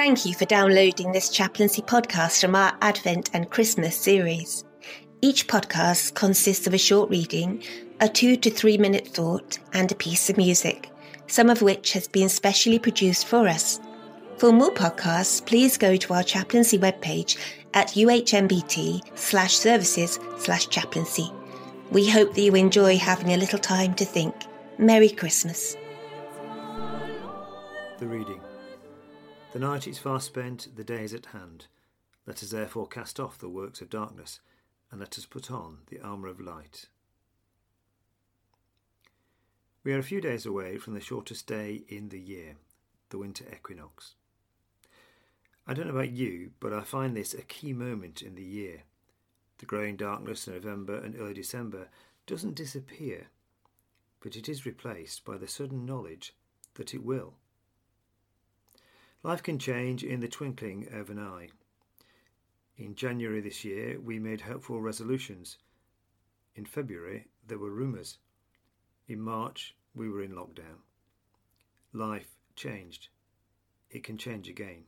Thank you for downloading this chaplaincy podcast from our Advent and Christmas series. Each podcast consists of a short reading, a two to three minute thought, and a piece of music, some of which has been specially produced for us. For more podcasts, please go to our chaplaincy webpage at uhmbt slash services slash chaplaincy. We hope that you enjoy having a little time to think. Merry Christmas. The reading. The night is far spent, the day is at hand. Let us therefore cast off the works of darkness, and let us put on the armour of light. We are a few days away from the shortest day in the year, the winter equinox. I don't know about you, but I find this a key moment in the year. The growing darkness in November and early December doesn't disappear, but it is replaced by the sudden knowledge that it will. Life can change in the twinkling of an eye. In January this year, we made hopeful resolutions. In February, there were rumours. In March, we were in lockdown. Life changed. It can change again.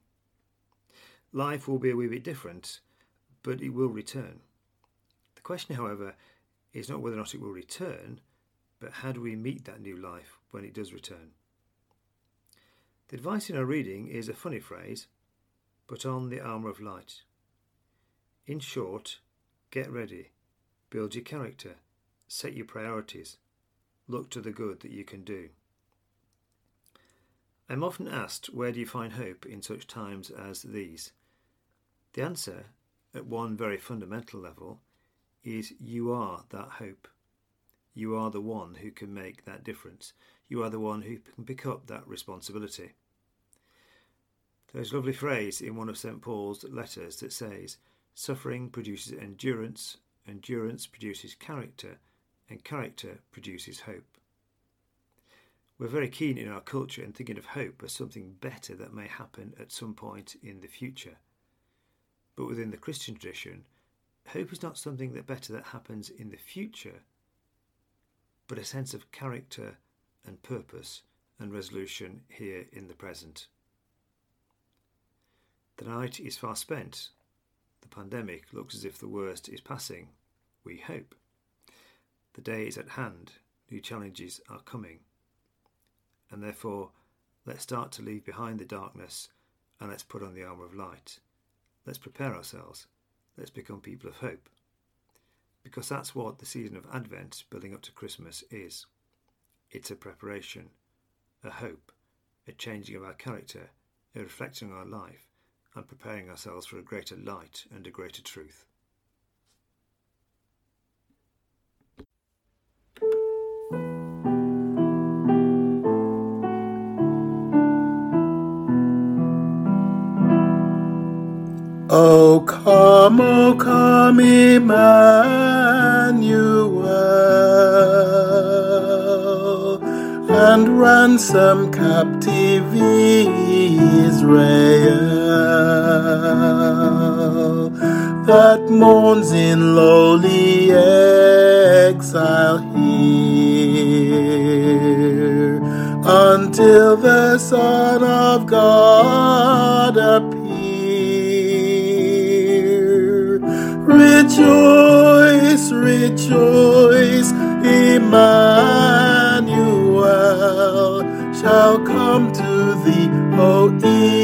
Life will be a wee bit different, but it will return. The question, however, is not whether or not it will return, but how do we meet that new life when it does return? The advice in our reading is a funny phrase put on the armour of light. In short, get ready, build your character, set your priorities, look to the good that you can do. I'm often asked, where do you find hope in such times as these? The answer, at one very fundamental level, is you are that hope. You are the one who can make that difference. You are the one who can pick up that responsibility. There's a lovely phrase in one of St. Paul's letters that says, Suffering produces endurance, endurance produces character, and character produces hope. We're very keen in our culture in thinking of hope as something better that may happen at some point in the future. But within the Christian tradition, hope is not something that better that happens in the future, but a sense of character and purpose and resolution here in the present. The night is far spent. The pandemic looks as if the worst is passing. We hope. The day is at hand. New challenges are coming. And therefore, let's start to leave behind the darkness and let's put on the armour of light. Let's prepare ourselves. Let's become people of hope. Because that's what the season of Advent, building up to Christmas, is. It's a preparation, a hope, a changing of our character, a reflecting on our life, and preparing ourselves for a greater light and a greater truth. Oh, come, oh, come, Emmanuel, and ransom captive Israel that mourns in lowly exile here until the Son of God appear. Rejoice, rejoice, thee, O Israel.